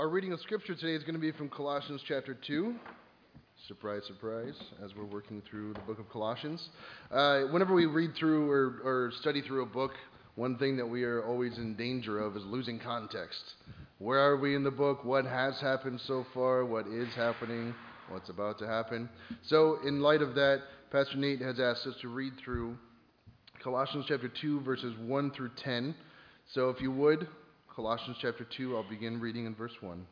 Our reading of Scripture today is going to be from Colossians chapter 2. Surprise, surprise, as we're working through the book of Colossians. Uh, whenever we read through or, or study through a book, one thing that we are always in danger of is losing context. Where are we in the book? What has happened so far? What is happening? What's about to happen? So, in light of that, Pastor Nate has asked us to read through Colossians chapter 2, verses 1 through 10. So, if you would, Colossians chapter 2, I'll begin reading in verse 1.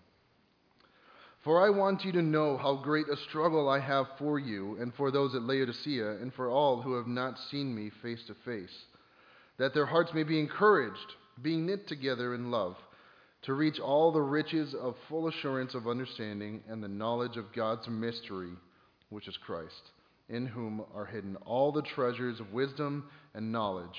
For I want you to know how great a struggle I have for you and for those at Laodicea and for all who have not seen me face to face, that their hearts may be encouraged, being knit together in love, to reach all the riches of full assurance of understanding and the knowledge of God's mystery, which is Christ, in whom are hidden all the treasures of wisdom and knowledge.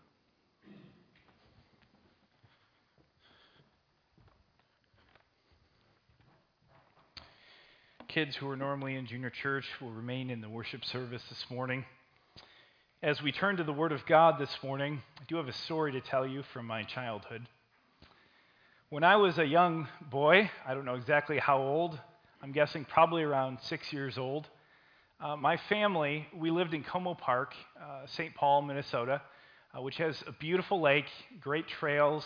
Kids who are normally in junior church will remain in the worship service this morning. As we turn to the Word of God this morning, I do have a story to tell you from my childhood. When I was a young boy, I don't know exactly how old, I'm guessing probably around six years old, uh, my family, we lived in Como Park, uh, St. Paul, Minnesota, uh, which has a beautiful lake, great trails,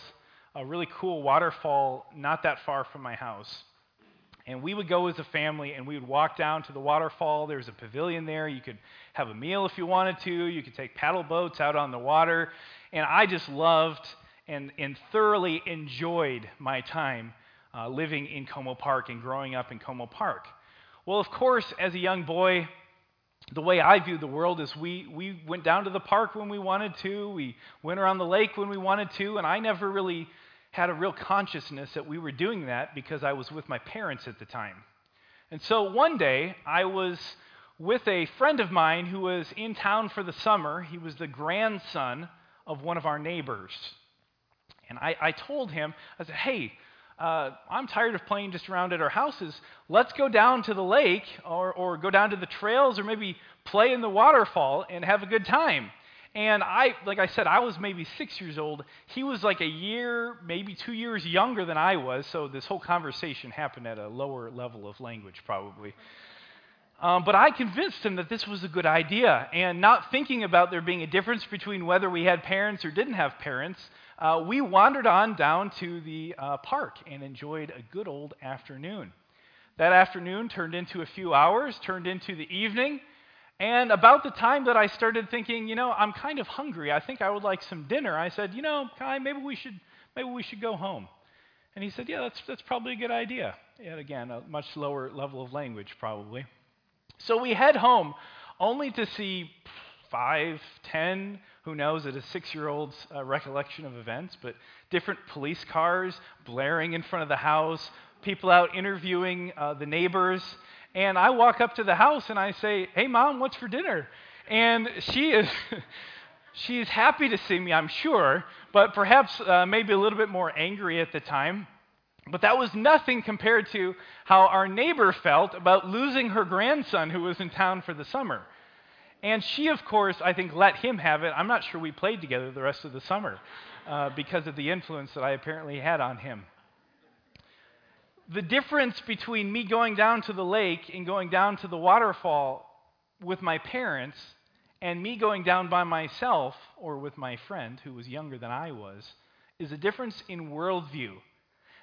a really cool waterfall not that far from my house. And we would go as a family and we would walk down to the waterfall. There's a pavilion there. You could have a meal if you wanted to. You could take paddle boats out on the water. And I just loved and, and thoroughly enjoyed my time uh, living in Como Park and growing up in Como Park. Well, of course, as a young boy, the way I viewed the world is we, we went down to the park when we wanted to, we went around the lake when we wanted to, and I never really had a real consciousness that we were doing that because I was with my parents at the time. And so one day, I was with a friend of mine who was in town for the summer. He was the grandson of one of our neighbors. And I, I told him, I said, hey, uh, I'm tired of playing just around at our houses. Let's go down to the lake or, or go down to the trails or maybe play in the waterfall and have a good time. And I, like I said, I was maybe six years old. He was like a year, maybe two years younger than I was. So this whole conversation happened at a lower level of language, probably. Um, but I convinced him that this was a good idea. And not thinking about there being a difference between whether we had parents or didn't have parents, uh, we wandered on down to the uh, park and enjoyed a good old afternoon. That afternoon turned into a few hours, turned into the evening. And about the time that I started thinking, you know, I'm kind of hungry. I think I would like some dinner. I said, you know, Kai, maybe we should maybe we should go home. And he said, yeah, that's that's probably a good idea. Yet again, a much lower level of language probably. So we head home, only to see five, ten, who knows, at a six-year-old's uh, recollection of events, but different police cars blaring in front of the house, people out interviewing uh, the neighbors. And I walk up to the house and I say, Hey, mom, what's for dinner? And she is. she's happy to see me, I'm sure, but perhaps uh, maybe a little bit more angry at the time. But that was nothing compared to how our neighbor felt about losing her grandson who was in town for the summer. And she, of course, I think, let him have it. I'm not sure we played together the rest of the summer uh, because of the influence that I apparently had on him the difference between me going down to the lake and going down to the waterfall with my parents and me going down by myself or with my friend who was younger than I was is a difference in worldview.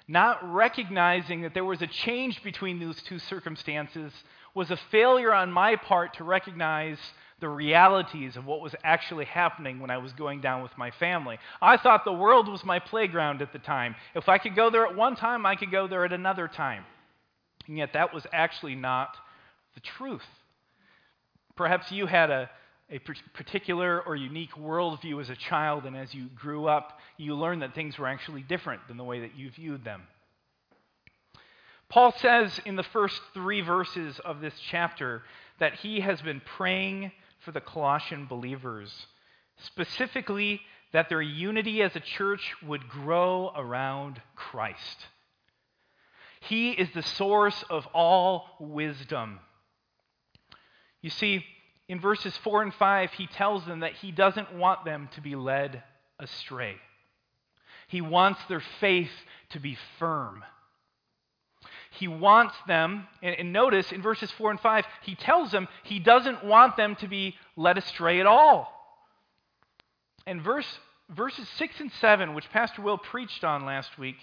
Not recognizing that there was a change between those two circumstances was a failure on my part to recognize the realities of what was actually happening when I was going down with my family. I thought the world was my playground at the time. If I could go there at one time, I could go there at another time. And yet, that was actually not the truth. Perhaps you had a, a particular or unique worldview as a child, and as you grew up, you learned that things were actually different than the way that you viewed them. Paul says in the first three verses of this chapter that he has been praying for the Colossian believers, specifically that their unity as a church would grow around Christ. He is the source of all wisdom. You see, in verses 4 and 5, he tells them that he doesn't want them to be led astray. He wants their faith to be firm. He wants them, and, and, notice in verses 4 and 5, he tells them he doesn't want them to be led astray at all. And verse, verses 6 and 7, which Pastor Will preached on last week,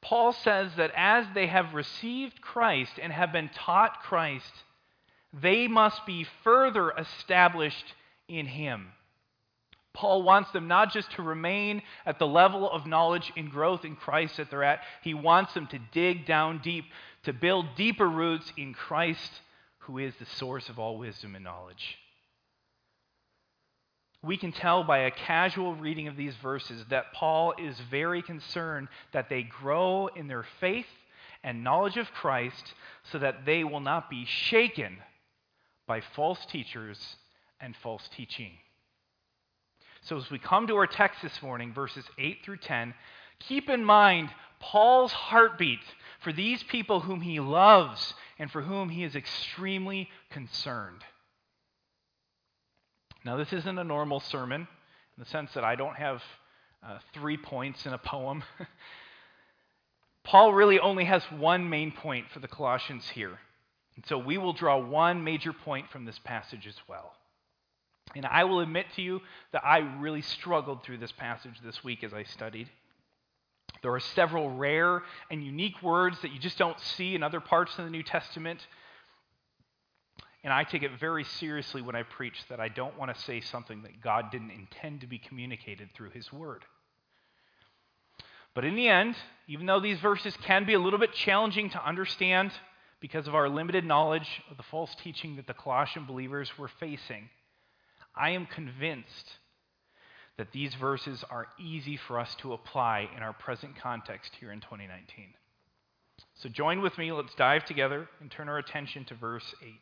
Paul says that as they have received Christ and have been taught Christ, they must be further established in Him. Paul wants them not just to remain at the level of knowledge and growth in Christ that they're at, he wants them to dig down deep, to build deeper roots in Christ, who is the source of all wisdom and knowledge. We can tell by a casual reading of these verses that Paul is very concerned that they grow in their faith and knowledge of Christ so that they will not be shaken by false teachers and false teaching. So, as we come to our text this morning, verses 8 through 10, keep in mind Paul's heartbeat for these people whom he loves and for whom he is extremely concerned. Now, this isn't a normal sermon in the sense that I don't have uh, three points in a poem. Paul really only has one main point for the Colossians here. And so we will draw one major point from this passage as well. And I will admit to you that I really struggled through this passage this week as I studied. There are several rare and unique words that you just don't see in other parts of the New Testament. And I take it very seriously when I preach that I don't want to say something that God didn't intend to be communicated through His Word. But in the end, even though these verses can be a little bit challenging to understand, because of our limited knowledge of the false teaching that the Colossian believers were facing, I am convinced that these verses are easy for us to apply in our present context here in 2019. So join with me, let's dive together and turn our attention to verse 8.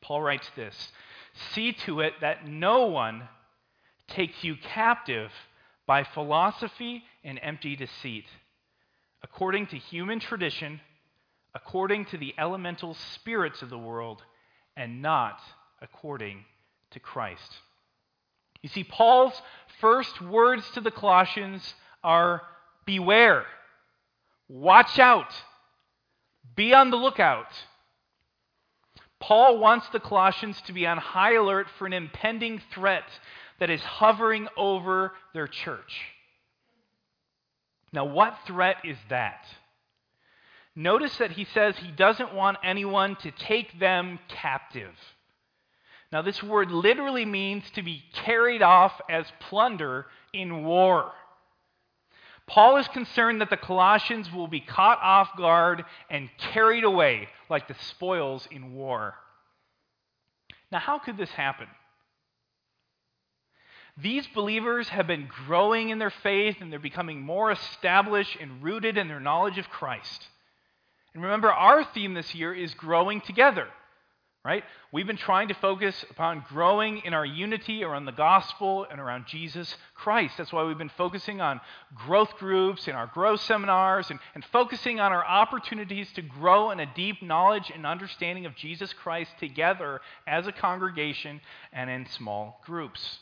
Paul writes this See to it that no one takes you captive by philosophy and empty deceit, according to human tradition according to the elemental spirits of the world and not according to Christ. You see, Paul's first words to the Colossians are beware, watch out, be on the lookout. Paul wants the Colossians to be on high alert for an impending threat that is hovering over their church. Now, what threat is that? Notice that he says he doesn't want anyone to take them captive. Now, this word literally means to be carried off as plunder in war. Paul is concerned that the Colossians will be caught off guard and carried away like the spoils in war. Now, how could this happen? These believers have been growing in their faith and they're becoming more established and rooted in their knowledge of Christ. And remember, our theme this year is growing together, right? We've been trying to focus upon growing in our unity around the gospel and around Jesus Christ. That's why we've been focusing on growth groups and our growth seminars and, and focusing on our opportunities to grow in a deep knowledge and understanding of Jesus Christ together as a congregation and in small groups.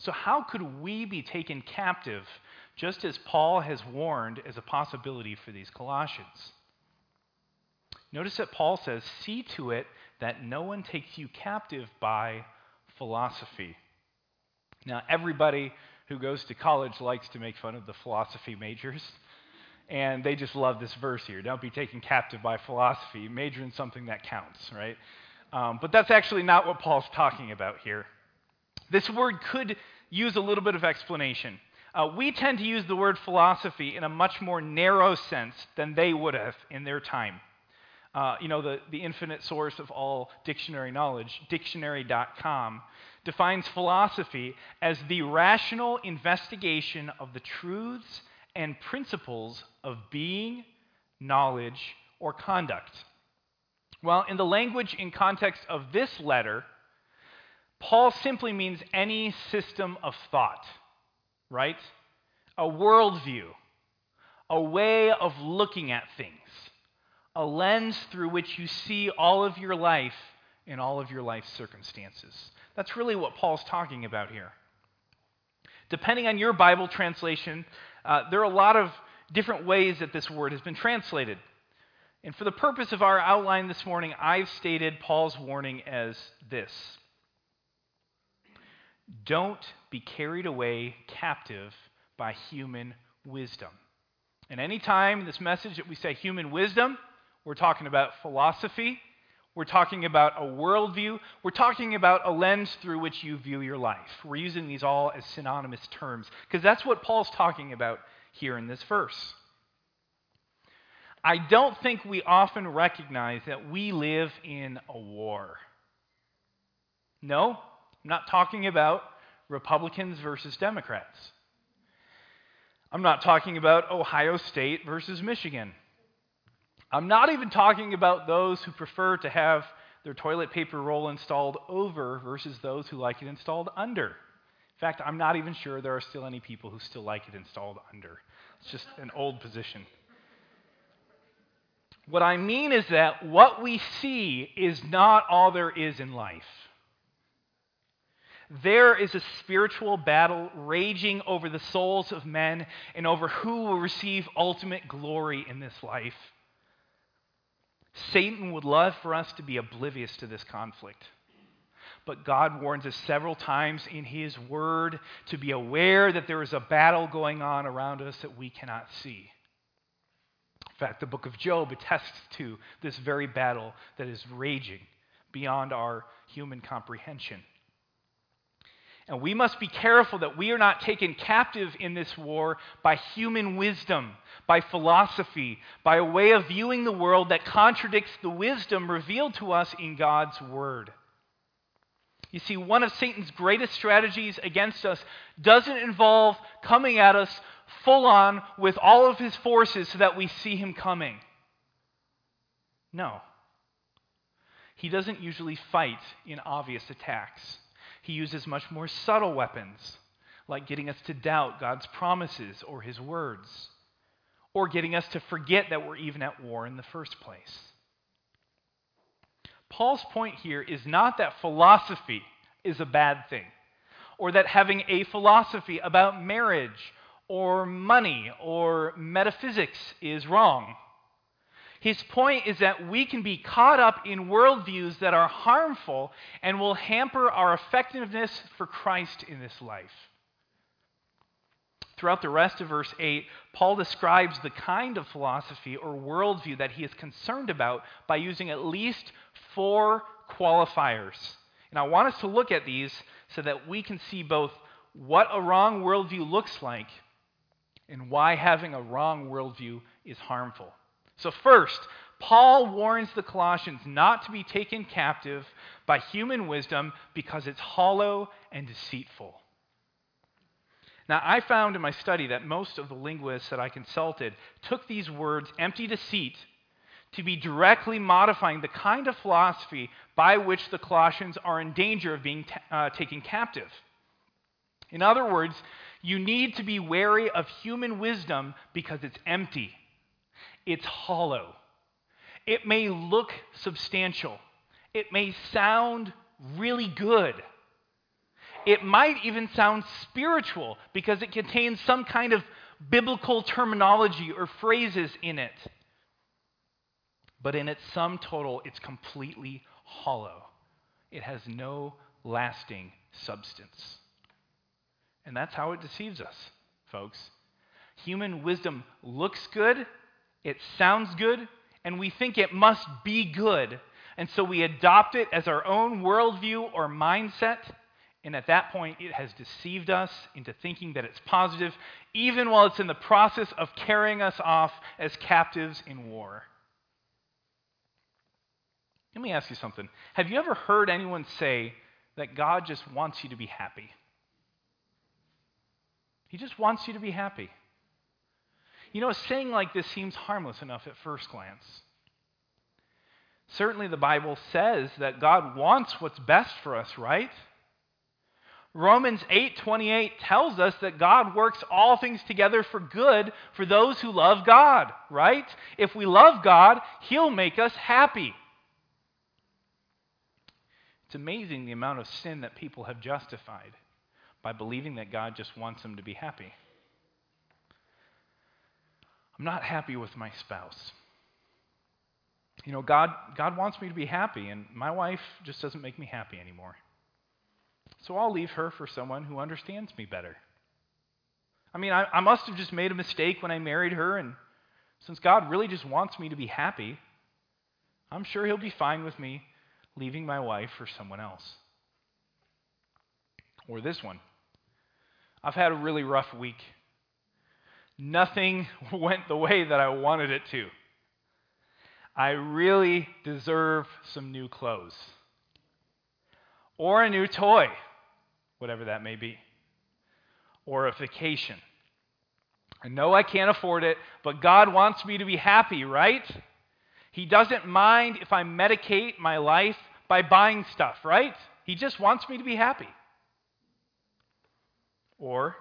So, how could we be taken captive just as Paul has warned as a possibility for these Colossians. Notice that Paul says, See to it that no one takes you captive by philosophy. Now, everybody who goes to college likes to make fun of the philosophy majors, and they just love this verse here. Don't be taken captive by philosophy. Major in something that counts, right? Um, but that's actually not what Paul's talking about here. This word could use a little bit of explanation. Uh, we tend to use the word philosophy in a much more narrow sense than they would have in their time. Uh, you know, the, the infinite source of all dictionary knowledge, dictionary.com, defines philosophy as the rational investigation of the truths and principles of being, knowledge, or conduct. Well, in the language in context of this letter, Paul simply means any system of thought, right? A worldview, a way of looking at things, a lens through which you see all of your life in all of your life circumstances. That's really what Paul's talking about here. Depending on your Bible translation, uh, there are a lot of different ways that this word has been translated. And for the purpose of our outline this morning, I've stated Paul's warning as this Don't be carried away captive by human wisdom. And anytime in this message that we say human wisdom, we're talking about philosophy, we're talking about a worldview, we're talking about a lens through which you view your life. We're using these all as synonymous terms because that's what Paul's talking about here in this verse. I don't think we often recognize that we live in a war. No, I'm not talking about Republicans versus Democrats. I'm not talking about Ohio State versus Michigan. I'm not even talking about those who prefer to have their toilet paper roll installed over versus those who like it installed under. In fact, I'm not even sure there are still any people who still like it installed under. It's just an old position. What I mean is that what we see is not all there is in life. There is a spiritual battle raging over the souls of men and over who will receive ultimate glory in this life. Satan would love for us to be oblivious to this conflict. But God warns us several times in His Word to be aware that there is a battle going on around us that we cannot see. In fact, the book of Job attests to this very battle that is raging beyond our human comprehension. And we must be careful that we are not taken captive in this war by human wisdom, by philosophy, by a way of viewing the world that contradicts the wisdom revealed to us in God's Word. You see, one of Satan's greatest strategies against us doesn't involve coming at us full on with all of his forces so that we see him coming. No. He doesn't usually fight in obvious attacks. He uses much more subtle weapons, like getting us to doubt God's promises or his words, or getting us to forget that we're even at war in the first place. Paul's point here is not that philosophy is a bad thing, or that having a philosophy about marriage or money or metaphysics is wrong. His point is that we can be caught up in worldviews that are harmful and will hamper our effectiveness for Christ in this life. Throughout the rest of verse 8, Paul describes the kind of philosophy or worldview that he is concerned about by using at least four qualifiers. And I want us to look at these so that we can see both what a wrong worldview looks like and why having a wrong worldview is harmful. So, first, Paul warns the Colossians not to be taken captive by human wisdom because it's hollow and deceitful. Now, I found in my study that most of the linguists that I consulted took these words, empty deceit, to be directly modifying the kind of philosophy by which the Colossians are in danger of being t- uh, taken captive. In other words, you need to be wary of human wisdom because it's empty, it's hollow. It may look substantial, it may sound really good. It might even sound spiritual because it contains some kind of biblical terminology or phrases in it. But in its sum total, it's completely hollow. It has no lasting substance. And that's how it deceives us, folks. Human wisdom looks good, it sounds good, and we think it must be good And so we adopt it as our own worldview or mindset. And at that point, it has deceived us into thinking that it's positive, even while it's in the process of carrying us off as captives in war. Let me ask you something. Have you ever heard anyone say that God just wants you to be happy? He just wants you to be happy. You know, a saying like this seems harmless enough at first glance. Certainly, the Bible says that God wants what's best for us, right? Romans 8:28 tells us that God works all things together for good for those who love God, right? If we love God, he'll make us happy. It's amazing the amount of sin that people have justified by believing that God just wants them to be happy. I'm not happy with my spouse. You know, God, God wants me to be happy, and my wife just doesn't make me happy anymore. So I'll leave her for someone who understands me better. I mean, I, I must have just made a mistake when I married her, and since God really just wants me to be happy, I'm sure He'll be fine with me leaving my wife for someone else. Or this one I've had a really rough week. Nothing went the way that I wanted it to. I really deserve some new clothes or a new toy, whatever that may be, or a vacation. I know I can't afford it, but God wants me to be happy, right? He doesn't mind if I medicate my life by buying stuff, right? He just wants me to be happy. Or,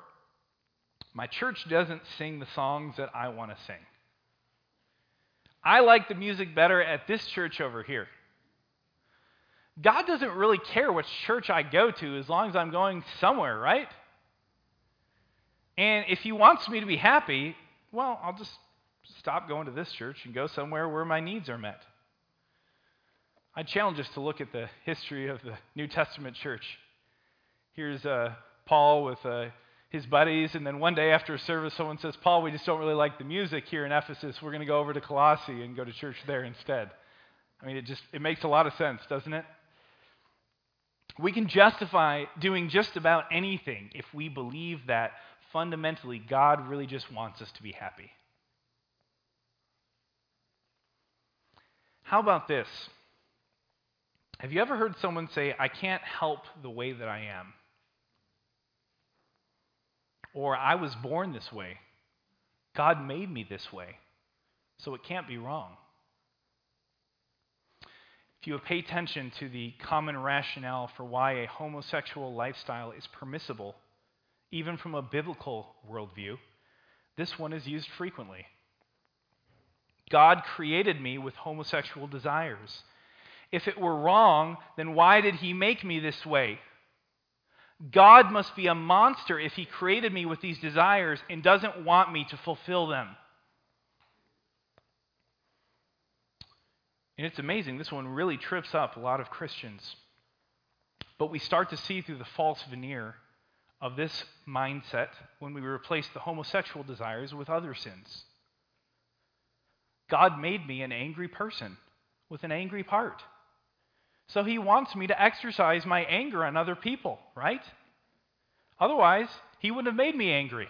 my church doesn't sing the songs that I want to sing. I like the music better at this church over here. God doesn't really care which church I go to as long as I'm going somewhere, right? And if He wants me to be happy, well, I'll just stop going to this church and go somewhere where my needs are met. I challenge us to look at the history of the New Testament church. Here's uh, Paul with uh, his buddies, and then one day after a service, someone says, Paul, we just don't really like the music here in Ephesus. We're going to go over to Colossae and go to church there instead. I mean, it just it makes a lot of sense, doesn't it? We can justify doing just about anything if we believe that fundamentally God really just wants us to be happy. How about this? Have you ever heard someone say, I can't help the way that I am? Or I was born this way. God made me this way, so it can't be wrong. If you pay attention to the common rationale for why a homosexual lifestyle is permissible, even from a biblical worldview, this one is used frequently. God created me with homosexual desires. If it were wrong, then why did he make me this way? God must be a monster if he created me with these desires and doesn't want me to fulfill them. And it's amazing, this one really trips up a lot of Christians. But we start to see through the false veneer of this mindset when we replace the homosexual desires with other sins. God made me an angry person with an angry part. So he wants me to exercise my anger on other people, right? Otherwise, he wouldn't have made me angry.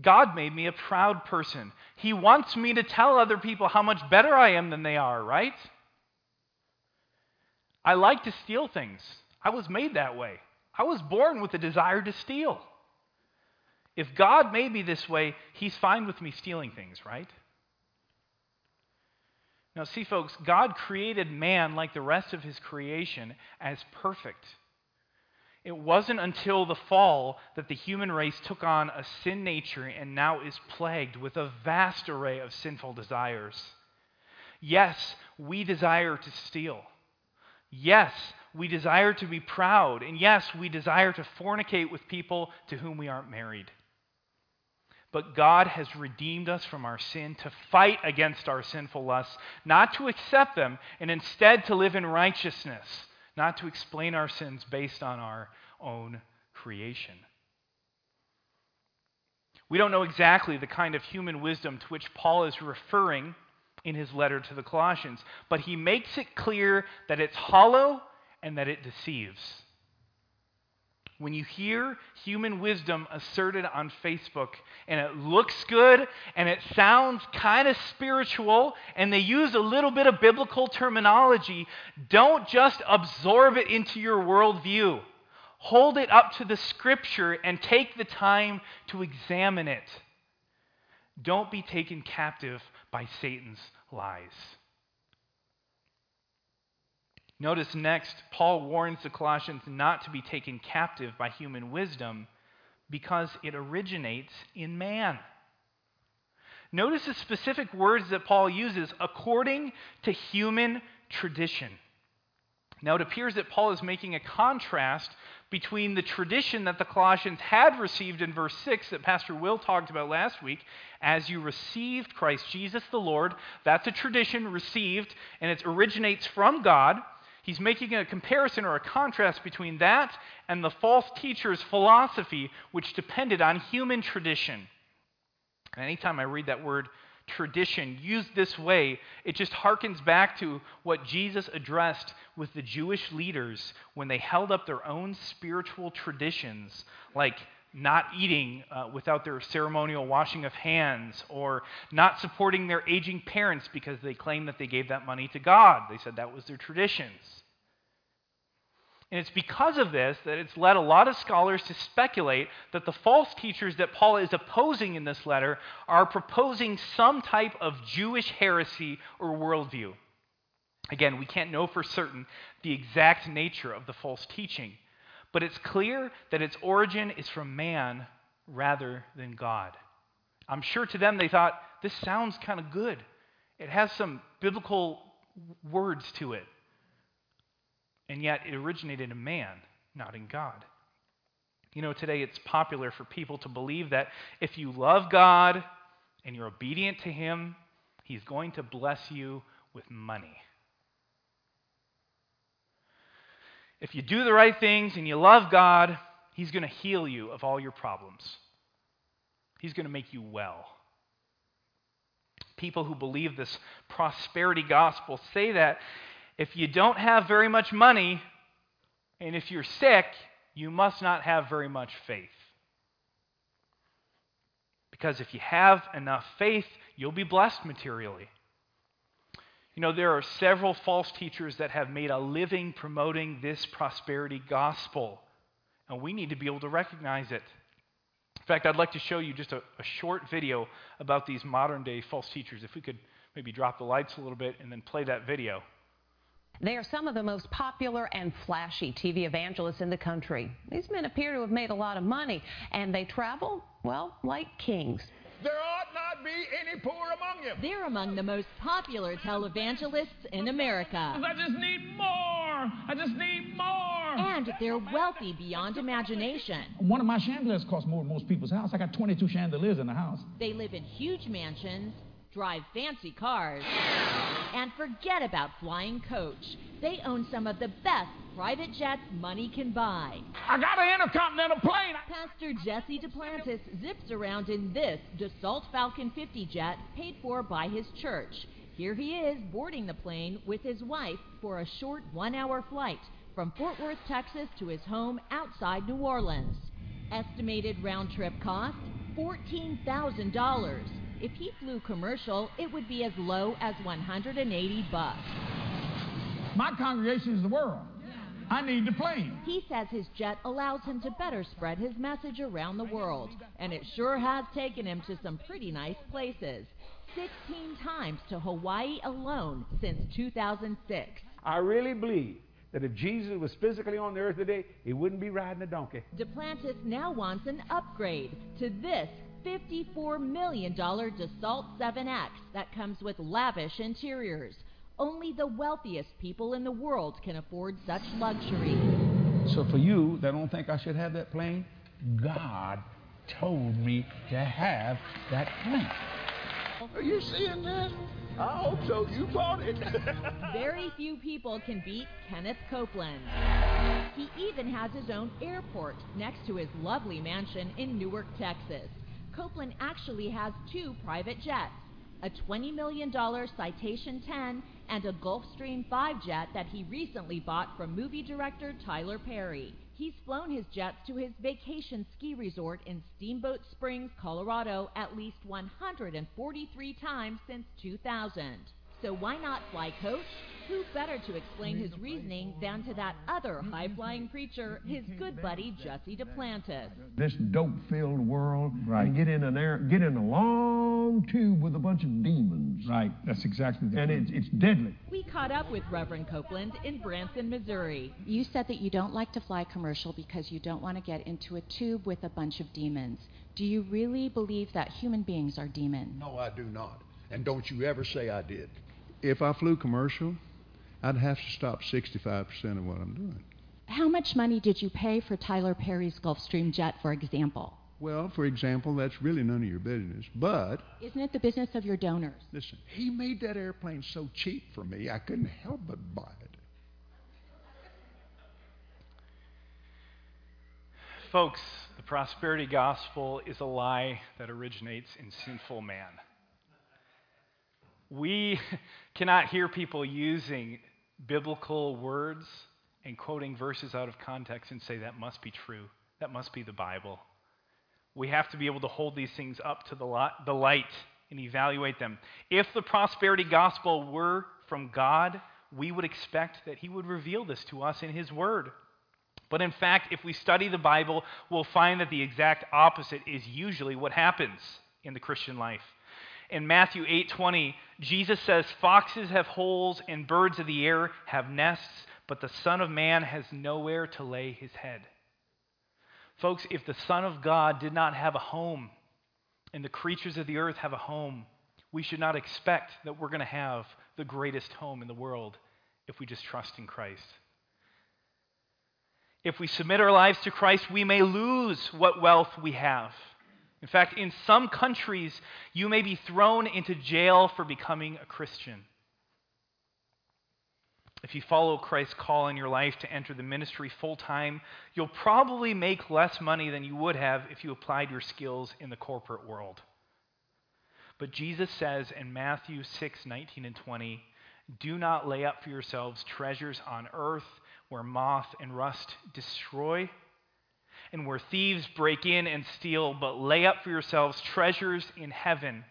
God made me a proud person. He wants me to tell other people how much better I am than they are, right? I like to steal things. I was made that way. I was born with a desire to steal. If God made me this way, He's fine with me stealing things, right? Now, see, folks, God created man like the rest of his creation as perfect. It wasn't until the fall that the human race took on a sin nature and now is plagued with a vast array of sinful desires. Yes, we desire to steal. Yes, we desire to be proud. And yes, we desire to fornicate with people to whom we aren't married. But God has redeemed us from our sin to fight against our sinful lusts, not to accept them, and instead to live in righteousness, not to explain our sins based on our own creation. We don't know exactly the kind of human wisdom to which Paul is referring in his letter to the Colossians, but he makes it clear that it's hollow and that it deceives. When you hear human wisdom asserted on Facebook and it looks good and it sounds kind of spiritual and they use a little bit of biblical terminology, don't just absorb it into your worldview. Hold it up to the scripture and take the time to examine it. Don't be taken captive by Satan's lies. Notice next, Paul warns the Colossians not to be taken captive by human wisdom because it originates in man. Notice the specific words that Paul uses according to human tradition. Now, it appears that Paul is making a contrast between the tradition that the Colossians had received in verse 6 that Pastor Will talked about last week, as you received Christ Jesus the Lord. That's a tradition received, and it originates from God. He's making a comparison or a contrast between that and the false teacher's philosophy, which depended on human tradition. And anytime I read that word tradition used this way, it just harkens back to what Jesus addressed with the Jewish leaders when they held up their own spiritual traditions, like not eating uh, without their ceremonial washing of hands, or not supporting their aging parents because they claimed that they gave that money to God. They said that was their traditions. And it's because of this that it's led a lot of scholars to speculate that the false teachers that Paul is opposing in this letter are proposing some type of Jewish heresy or worldview. Again, we can't know for certain the exact nature of the false teaching, but it's clear that its origin is from man rather than God. I'm sure to them they thought, this sounds kind of good. It has some biblical words to it. And yet it originated in man, not in God. You know, today it's popular for people to believe that if you love God and you're obedient to Him, He's going to bless you with money. If you do the right things and you love God, He's going to heal you of all your problems. He's going to make you well. People who believe this prosperity gospel say that if you don't have very much money, and if you're sick, you must not have very much faith. Because if you have enough faith, you'll be blessed materially. You know, there are several false teachers that have made a living promoting this prosperity gospel, and we need to be able to recognize it. In fact, I'd like to show you just a, a short video about these modern day false teachers. If we could maybe drop the lights a little bit and then play that video. They are some of the most popular and flashy TV evangelists in the country. These men appear to have made a lot of money, and they travel, well, like kings. There ought not be any poor among you. They're among the most popular televangelists in America. I just need more. I just need more. And they're wealthy beyond imagination. One of my chandeliers costs more than most people's house. I got 22 chandeliers in the house. They live in huge mansions, drive fancy cars, and forget about flying coach. They own some of the best private jets money can buy. I got an intercontinental plane. Pastor Jesse Duplantis zips around in this Dassault Falcon 50 jet paid for by his church. Here he is boarding the plane with his wife for a short one hour flight from Fort Worth, Texas to his home outside New Orleans. Estimated round trip cost $14,000. If he flew commercial, it would be as low as 180 bucks. My congregation is the world. I need the plane. He says his jet allows him to better spread his message around the world, and it sure has taken him to some pretty nice places. 16 times to Hawaii alone since 2006. I really believe that if Jesus was physically on the earth today, he wouldn't be riding a donkey. Duplantis now wants an upgrade to this $54 million Dassault 7X that comes with lavish interiors. Only the wealthiest people in the world can afford such luxury. So for you that don't think I should have that plane, God told me to have that plane. Are you seeing that? I hope so. You bought it. Very few people can beat Kenneth Copeland. He even has his own airport next to his lovely mansion in Newark, Texas. Copeland actually has two private jets. a $20 million Citation 10, and a Gulfstream 5 jet that he recently bought from movie director Tyler Perry. He's flown his jets to his vacation ski resort in Steamboat Springs, Colorado at least 143 times since 2000. So why not fly coach? Who better to explain his reasoning than to that other mm-hmm. high flying preacher, his mm-hmm. good buddy Jesse Duplantis? This dope filled world Right. and get in an air, get in a long tube with a bunch of demons. Right. That's exactly the And it's, it's deadly. We caught up with Reverend Copeland in Branson, Missouri. You said that you don't like to fly commercial because you don't want to get into a tube with a bunch of demons. Do you really believe that human beings are demons? No, I do not. And don't you ever say I did. If I flew commercial, I'd have to stop 65% of what I'm doing. How much money did you pay for Tyler Perry's Gulfstream jet, for example? Well, for example, that's really none of your business. But, Isn't it the business of your donors? listen, He made that airplane so cheap for me, I couldn't help but buy it. Folks, the prosperity gospel is a lie that originates in sinful man. We cannot hear people using biblical words and quoting verses out of context and say that must be true. That must be the Bible. We have to be able to hold these things up to the, li- the light and evaluate them. If the prosperity gospel were from God, we would expect that He would reveal this to us in His Word. But in fact, if we study the Bible, we'll find that the exact opposite is usually what happens in the Christian life. In Matthew 8:20, Jesus says, "Foxes have holes and birds of the air have nests, but the Son of man has nowhere to lay his head." Folks, if the Son of God did not have a home and the creatures of the earth have a home, we should not expect that we're going to have the greatest home in the world if we just trust in Christ. If we submit our lives to Christ, we may lose what wealth we have. In fact, in some countries, you may be thrown into jail for becoming a Christian. If you follow Christ's call in your life to enter the ministry full time, you'll probably make less money than you would have if you applied your skills in the corporate world. But Jesus says in Matthew 6 19 and 20, Do not lay up for yourselves treasures on earth where moth and rust destroy, and where thieves break in and steal, but lay up for yourselves treasures in heaven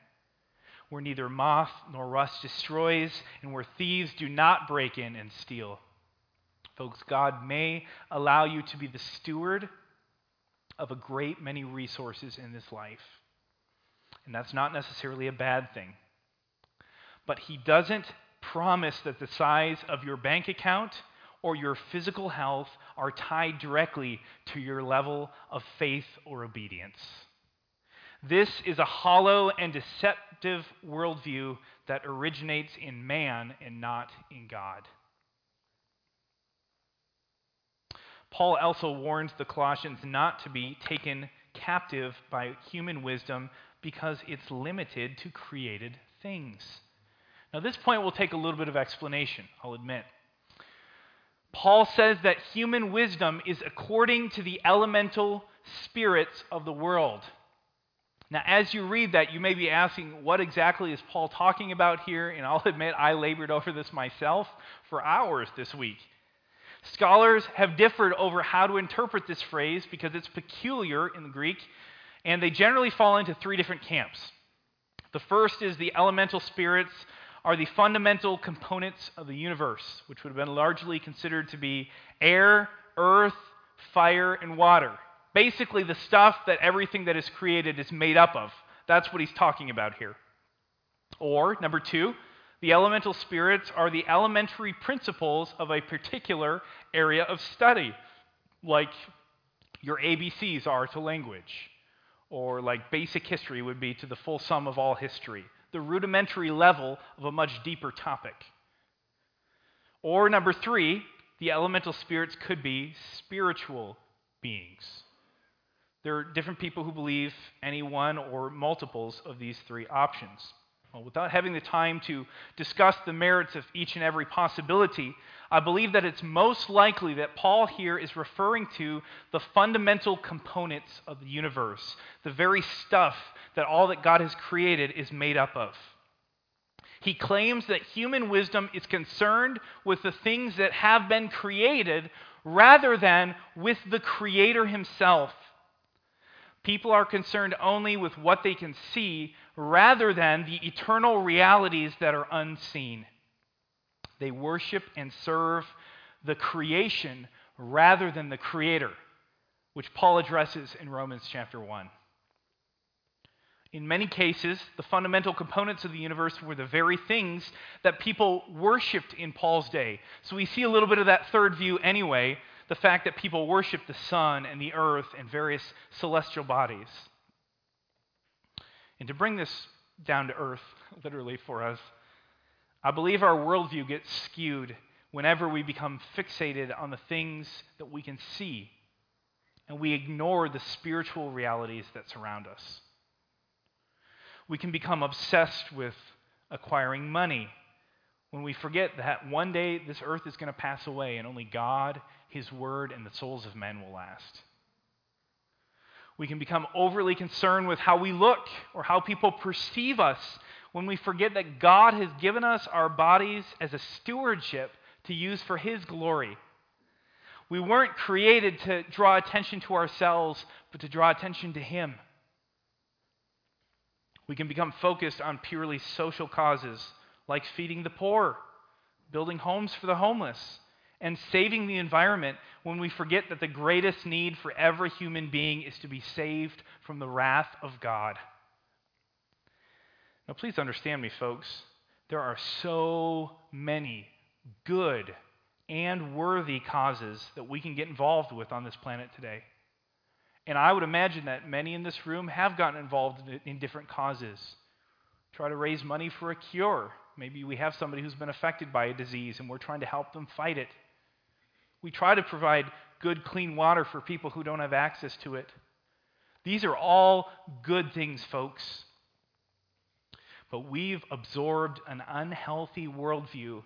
where neither moth nor rust destroys, and where thieves do not break in and steal. Folks, God may allow you to be the steward of a great many resources in this life. And that's not necessarily a bad thing. But He doesn't promise that the size of your bank account or your physical health are tied directly to your level of faith or obedience. This is a hollow and deceptive worldview that originates in man and not in God. Paul also warns the Colossians not to be taken captive by human wisdom because it's limited to created things. Now, this point will take a little bit of explanation, I'll admit. Paul says that human wisdom is according to the elemental spirits of the world. Now, as you read that, you may be asking, what exactly is Paul talking about here? And I'll admit, I labored over this myself for hours this week. Scholars have differed over how to interpret this phrase because it's peculiar in the Greek, and they generally fall into three different camps. The first is the elemental spirits are the fundamental components of the universe, which would have been largely considered to be air, earth, fire, and water. Basically, the stuff that everything that is created is made up of. That's what he's talking about here. Or, number two, the elemental spirits are the elementary principles of a particular area of study, like your ABCs are to language, or like basic history would be to the full sum of all history, the rudimentary level of a much deeper topic. Or, number three, the elemental spirits could be spiritual beings. There are different people who believe any one or multiples of these three options. Well, without having the time to discuss the merits of each and every possibility, I believe that it's most likely that Paul here is referring to the fundamental components of the universe, the very stuff that all that God has created is made up of. He claims that human wisdom is concerned with the things that have been created rather than with the Creator Himself. People are concerned only with what they can see rather than the eternal realities that are unseen. They worship and serve the creation rather than the Creator, which Paul addresses in Romans chapter 1. In many cases, the fundamental components of the universe were the very things that people worshiped in Paul's day. So we see a little bit of that third view anyway the fact that people worship the sun and the earth and various celestial bodies. And to bring this down to earth, literally for us, I believe our worldview gets skewed whenever we become fixated on the things that we can see and we ignore the spiritual realities that surround us. We can become obsessed with acquiring money when we forget that one day this earth is going to pass away and only God, His Word, and the souls of men will last. We can become overly concerned with how we look or how people perceive us when we forget that God has given us our bodies as a stewardship to use for His glory. We weren't created to draw attention to ourselves, but to draw attention to Him. We can become focused on purely social causes like feeding the poor, building homes for the homeless, and saving the environment when we forget that the greatest need for every human being is to be saved from the wrath of God. Now, please understand me, folks. There are so many good and worthy causes that we can get involved with on this planet today. And I would imagine that many in this room have gotten involved in different causes. Try to raise money for a cure. Maybe we have somebody who's been affected by a disease and we're trying to help them fight it. We try to provide good, clean water for people who don't have access to it. These are all good things, folks. But we've absorbed an unhealthy worldview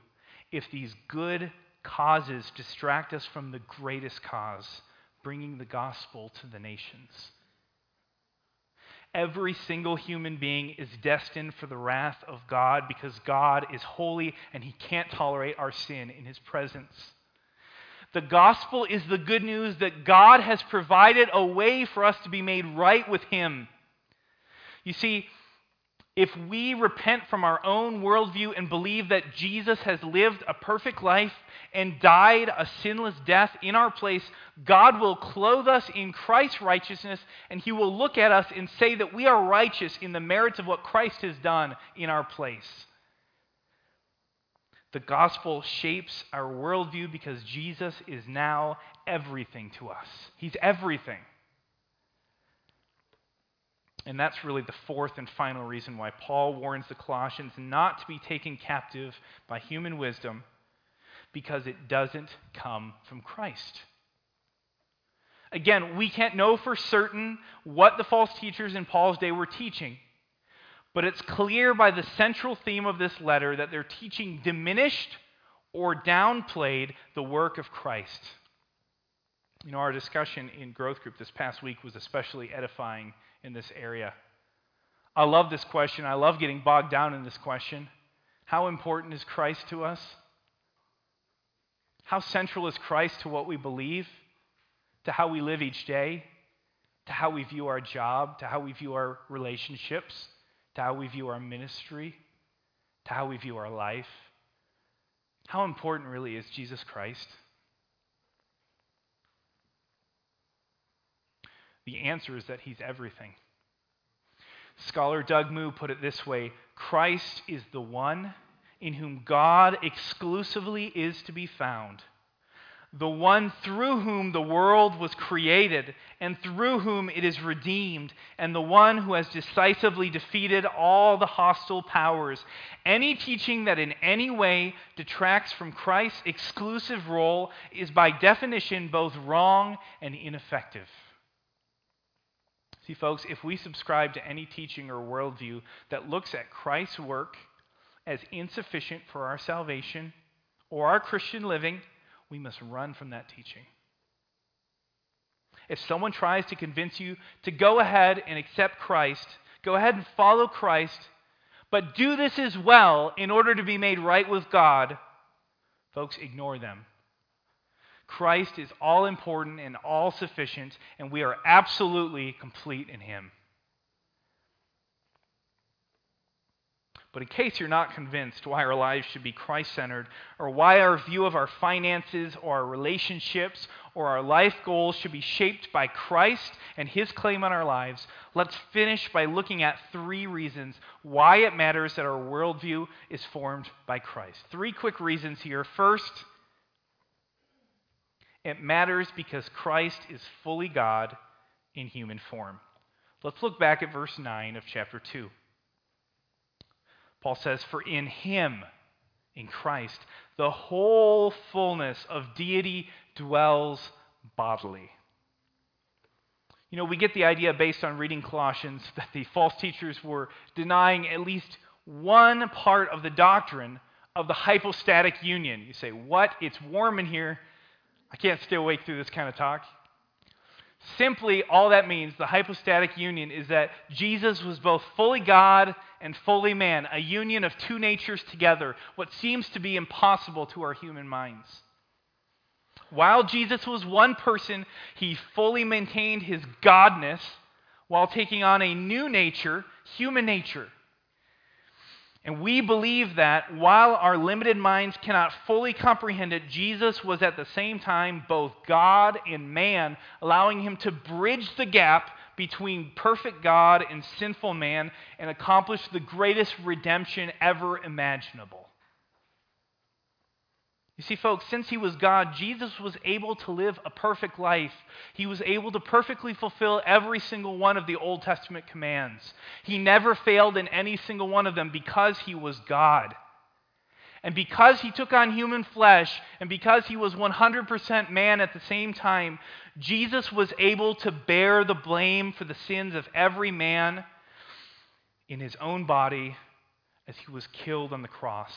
if these good causes distract us from the greatest cause bringing the gospel to the nations. Every single human being is destined for the wrath of God because God is holy and he can't tolerate our sin in his presence. The gospel is the good news that God has provided a way for us to be made right with him. You see, if we repent from our own worldview and believe that Jesus has lived a perfect life and died a sinless death in our place, God will clothe us in Christ's righteousness and he will look at us and say that we are righteous in the merits of what Christ has done in our place. The gospel shapes our worldview because Jesus is now everything to us. He's everything. And that's really the fourth and final reason why Paul warns the Colossians not to be taken captive by human wisdom because it doesn't come from Christ. Again, we can't know for certain what the false teachers in Paul's day were teaching, but it's clear by the central theme of this letter that their teaching diminished or downplayed the work of Christ. You know, our discussion in growth group this past week was especially edifying in this area. I love this question. I love getting bogged down in this question. How important is Christ to us? How central is Christ to what we believe, to how we live each day, to how we view our job, to how we view our relationships, to how we view our ministry, to how we view our life? How important really is Jesus Christ? The answer is that he's everything. Scholar Doug Moo put it this way Christ is the one in whom God exclusively is to be found, the one through whom the world was created and through whom it is redeemed, and the one who has decisively defeated all the hostile powers. Any teaching that in any way detracts from Christ's exclusive role is by definition both wrong and ineffective. See, folks, if we subscribe to any teaching or worldview that looks at Christ's work as insufficient for our salvation or our Christian living, we must run from that teaching. If someone tries to convince you to go ahead and accept Christ, go ahead and follow Christ, but do this as well in order to be made right with God, folks, ignore them. Christ is all important and all sufficient, and we are absolutely complete in Him. But in case you're not convinced why our lives should be Christ centered, or why our view of our finances or our relationships or our life goals should be shaped by Christ and His claim on our lives, let's finish by looking at three reasons why it matters that our worldview is formed by Christ. Three quick reasons here. First, it matters because Christ is fully God in human form. Let's look back at verse 9 of chapter 2. Paul says, For in him, in Christ, the whole fullness of deity dwells bodily. You know, we get the idea based on reading Colossians that the false teachers were denying at least one part of the doctrine of the hypostatic union. You say, What? It's warm in here. I can't stay awake through this kind of talk. Simply, all that means, the hypostatic union, is that Jesus was both fully God and fully man, a union of two natures together, what seems to be impossible to our human minds. While Jesus was one person, he fully maintained his godness while taking on a new nature, human nature. And we believe that while our limited minds cannot fully comprehend it, Jesus was at the same time both God and man, allowing him to bridge the gap between perfect God and sinful man and accomplish the greatest redemption ever imaginable. You see, folks, since he was God, Jesus was able to live a perfect life. He was able to perfectly fulfill every single one of the Old Testament commands. He never failed in any single one of them because he was God. And because he took on human flesh, and because he was 100% man at the same time, Jesus was able to bear the blame for the sins of every man in his own body as he was killed on the cross.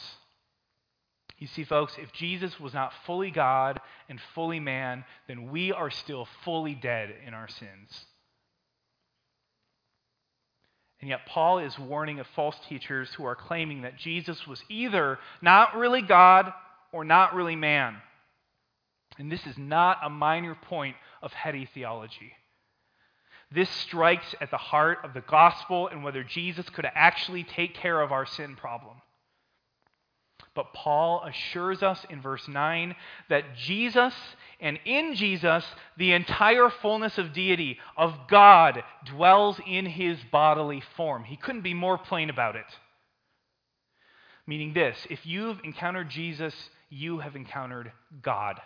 You see, folks, if Jesus was not fully God and fully man, then we are still fully dead in our sins. And yet, Paul is warning of false teachers who are claiming that Jesus was either not really God or not really man. And this is not a minor point of heady theology. This strikes at the heart of the gospel and whether Jesus could actually take care of our sin problem. But Paul assures us in verse 9 that Jesus and in Jesus, the entire fullness of deity, of God, dwells in his bodily form. He couldn't be more plain about it. Meaning this if you've encountered Jesus, you have encountered God.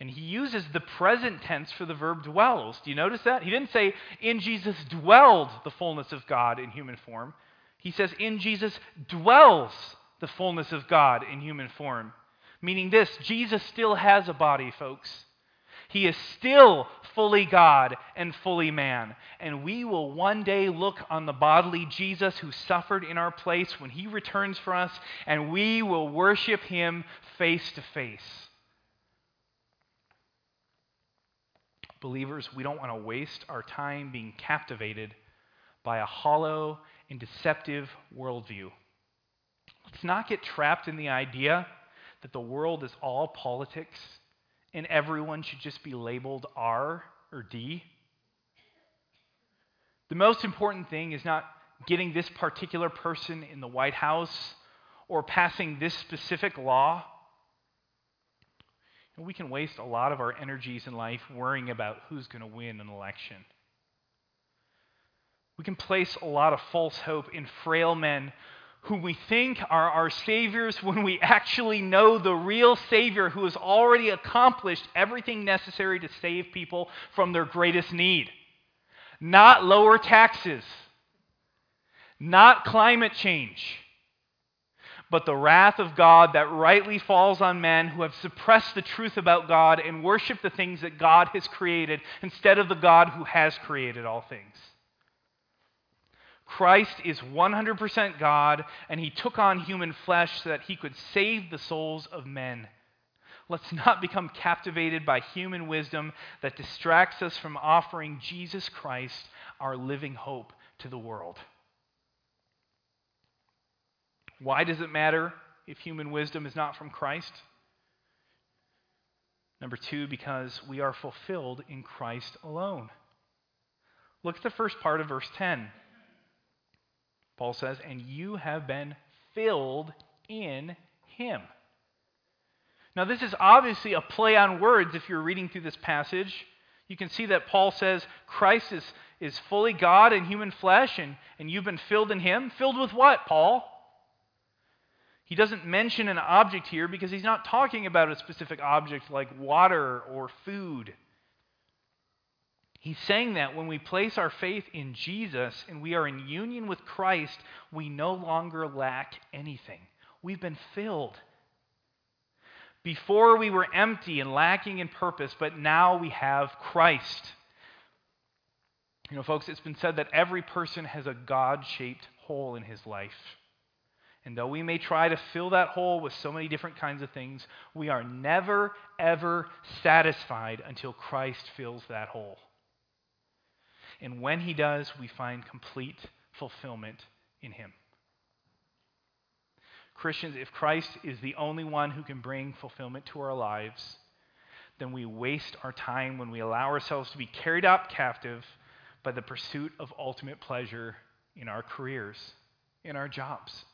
And he uses the present tense for the verb dwells. Do you notice that? He didn't say, in Jesus dwelled the fullness of God in human form. He says, In Jesus dwells the fullness of God in human form. Meaning this Jesus still has a body, folks. He is still fully God and fully man. And we will one day look on the bodily Jesus who suffered in our place when he returns for us, and we will worship him face to face. Believers, we don't want to waste our time being captivated by a hollow and deceptive worldview. Let's not get trapped in the idea that the world is all politics and everyone should just be labeled R or D. The most important thing is not getting this particular person in the White House or passing this specific law. And we can waste a lot of our energies in life worrying about who's going to win an election. We can place a lot of false hope in frail men who we think are our saviors when we actually know the real Savior who has already accomplished everything necessary to save people from their greatest need. Not lower taxes, not climate change, but the wrath of God that rightly falls on men who have suppressed the truth about God and worship the things that God has created instead of the God who has created all things. Christ is 100% God, and he took on human flesh so that he could save the souls of men. Let's not become captivated by human wisdom that distracts us from offering Jesus Christ, our living hope, to the world. Why does it matter if human wisdom is not from Christ? Number two, because we are fulfilled in Christ alone. Look at the first part of verse 10. Paul says, And you have been filled in him. Now, this is obviously a play on words if you're reading through this passage. You can see that Paul says Christ is, is fully God in human flesh, and, and you've been filled in him. Filled with what, Paul? He doesn't mention an object here because he's not talking about a specific object like water or food. He's saying that when we place our faith in Jesus and we are in union with Christ, we no longer lack anything. We've been filled. Before we were empty and lacking in purpose, but now we have Christ. You know, folks, it's been said that every person has a God shaped hole in his life. And though we may try to fill that hole with so many different kinds of things, we are never, ever satisfied until Christ fills that hole. And when he does, we find complete fulfillment in him. Christians, if Christ is the only one who can bring fulfillment to our lives, then we waste our time when we allow ourselves to be carried up captive by the pursuit of ultimate pleasure in our careers, in our jobs.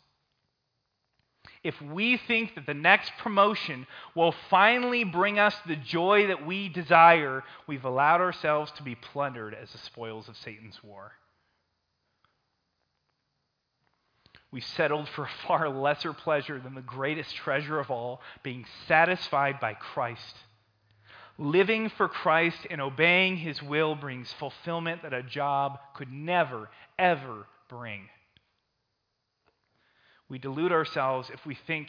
If we think that the next promotion will finally bring us the joy that we desire, we've allowed ourselves to be plundered as the spoils of Satan's war. We settled for a far lesser pleasure than the greatest treasure of all, being satisfied by Christ. Living for Christ and obeying his will brings fulfillment that a job could never, ever bring. We delude ourselves if we think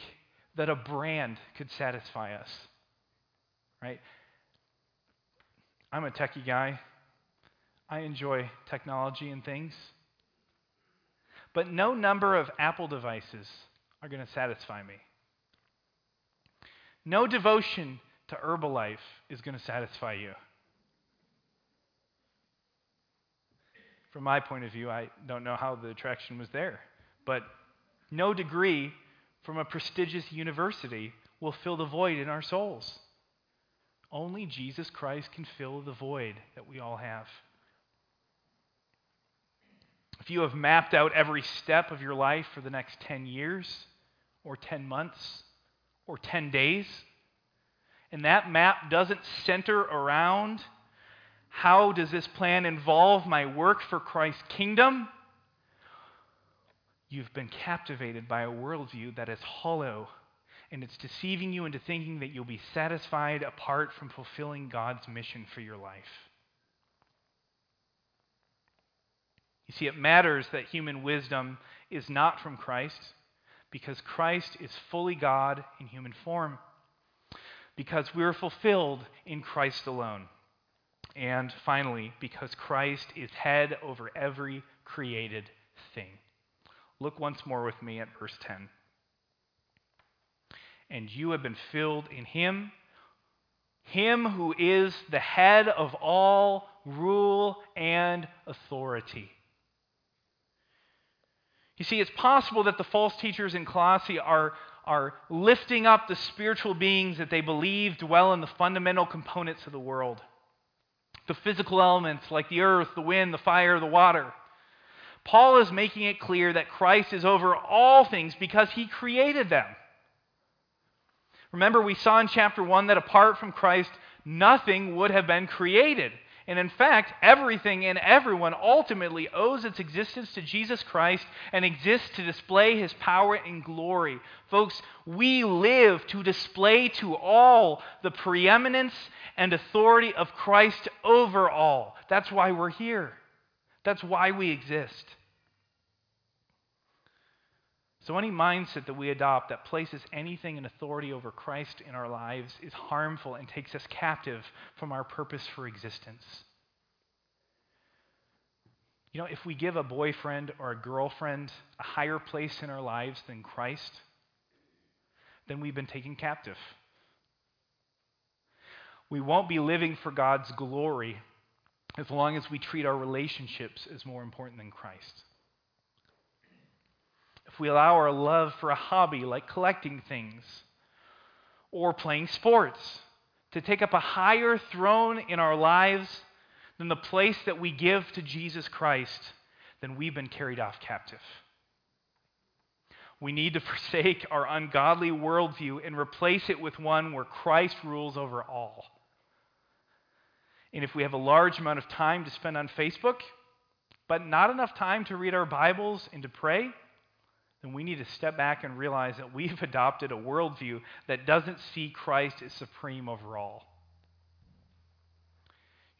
that a brand could satisfy us. Right? I'm a techie guy. I enjoy technology and things. But no number of Apple devices are going to satisfy me. No devotion to Herbalife is going to satisfy you. From my point of view, I don't know how the attraction was there, but no degree from a prestigious university will fill the void in our souls. Only Jesus Christ can fill the void that we all have. If you have mapped out every step of your life for the next 10 years, or 10 months, or 10 days, and that map doesn't center around how does this plan involve my work for Christ's kingdom, you've been captivated by a worldview that is hollow and it's deceiving you into thinking that you'll be satisfied apart from fulfilling God's mission for your life. You see, it matters that human wisdom is not from Christ because Christ is fully God in human form, because we're fulfilled in Christ alone. And finally, because Christ is head over every created thing. Look once more with me at verse 10. And you have been filled in him, him who is the head of all rule and authority. You see, it's possible that the false teachers in Colossae are, are lifting up the spiritual beings that they believe dwell in the fundamental components of the world. The physical elements like the earth, the wind, the fire, the water. Paul is making it clear that Christ is over all things because he created them. Remember, we saw in chapter 1 that apart from Christ, nothing would have been created. And in fact, everything and everyone ultimately owes its existence to Jesus Christ and exists to display his power and glory. Folks, we live to display to all the preeminence and authority of Christ over all. That's why we're here. That's why we exist. So, any mindset that we adopt that places anything in authority over Christ in our lives is harmful and takes us captive from our purpose for existence. You know, if we give a boyfriend or a girlfriend a higher place in our lives than Christ, then we've been taken captive. We won't be living for God's glory as long as we treat our relationships as more important than Christ. We allow our love for a hobby like collecting things or playing sports to take up a higher throne in our lives than the place that we give to Jesus Christ, then we've been carried off captive. We need to forsake our ungodly worldview and replace it with one where Christ rules over all. And if we have a large amount of time to spend on Facebook, but not enough time to read our Bibles and to pray, then we need to step back and realize that we've adopted a worldview that doesn't see Christ as supreme over all.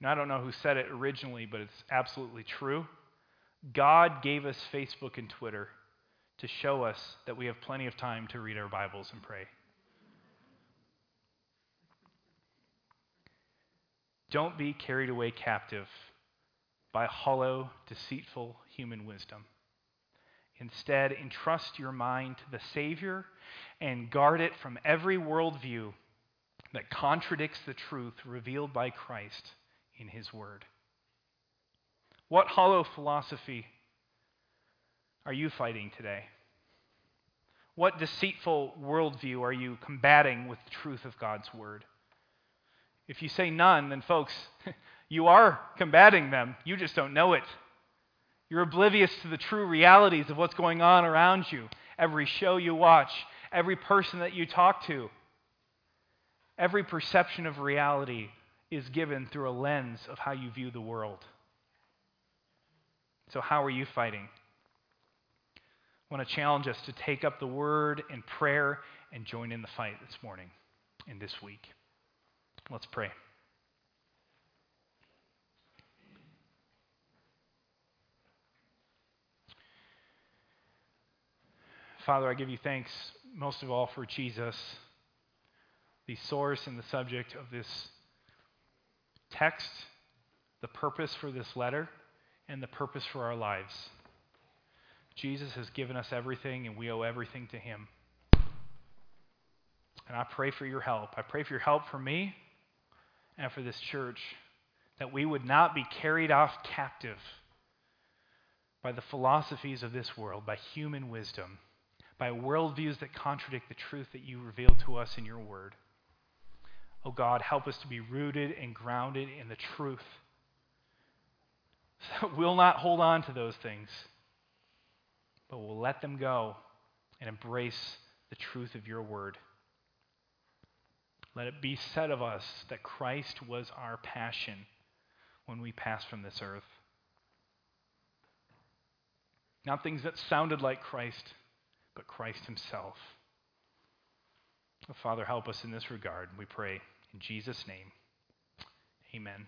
I don't know who said it originally, but it's absolutely true. God gave us Facebook and Twitter to show us that we have plenty of time to read our Bibles and pray. Don't be carried away captive by hollow, deceitful human wisdom. Instead, entrust your mind to the Savior and guard it from every worldview that contradicts the truth revealed by Christ in His Word. What hollow philosophy are you fighting today? What deceitful worldview are you combating with the truth of God's Word? If you say none, then, folks, you are combating them. You just don't know it. You're oblivious to the true realities of what's going on around you. Every show you watch, every person that you talk to, every perception of reality is given through a lens of how you view the world. So, how are you fighting? I want to challenge us to take up the word and prayer and join in the fight this morning and this week. Let's pray. Father, I give you thanks most of all for Jesus, the source and the subject of this text, the purpose for this letter, and the purpose for our lives. Jesus has given us everything, and we owe everything to him. And I pray for your help. I pray for your help for me and for this church that we would not be carried off captive by the philosophies of this world, by human wisdom by worldviews that contradict the truth that you reveal to us in your word. Oh God, help us to be rooted and grounded in the truth. So we'll not hold on to those things, but we'll let them go and embrace the truth of your word. Let it be said of us that Christ was our passion when we passed from this earth. Not things that sounded like Christ, but Christ Himself. Father, help us in this regard, we pray. In Jesus' name, amen.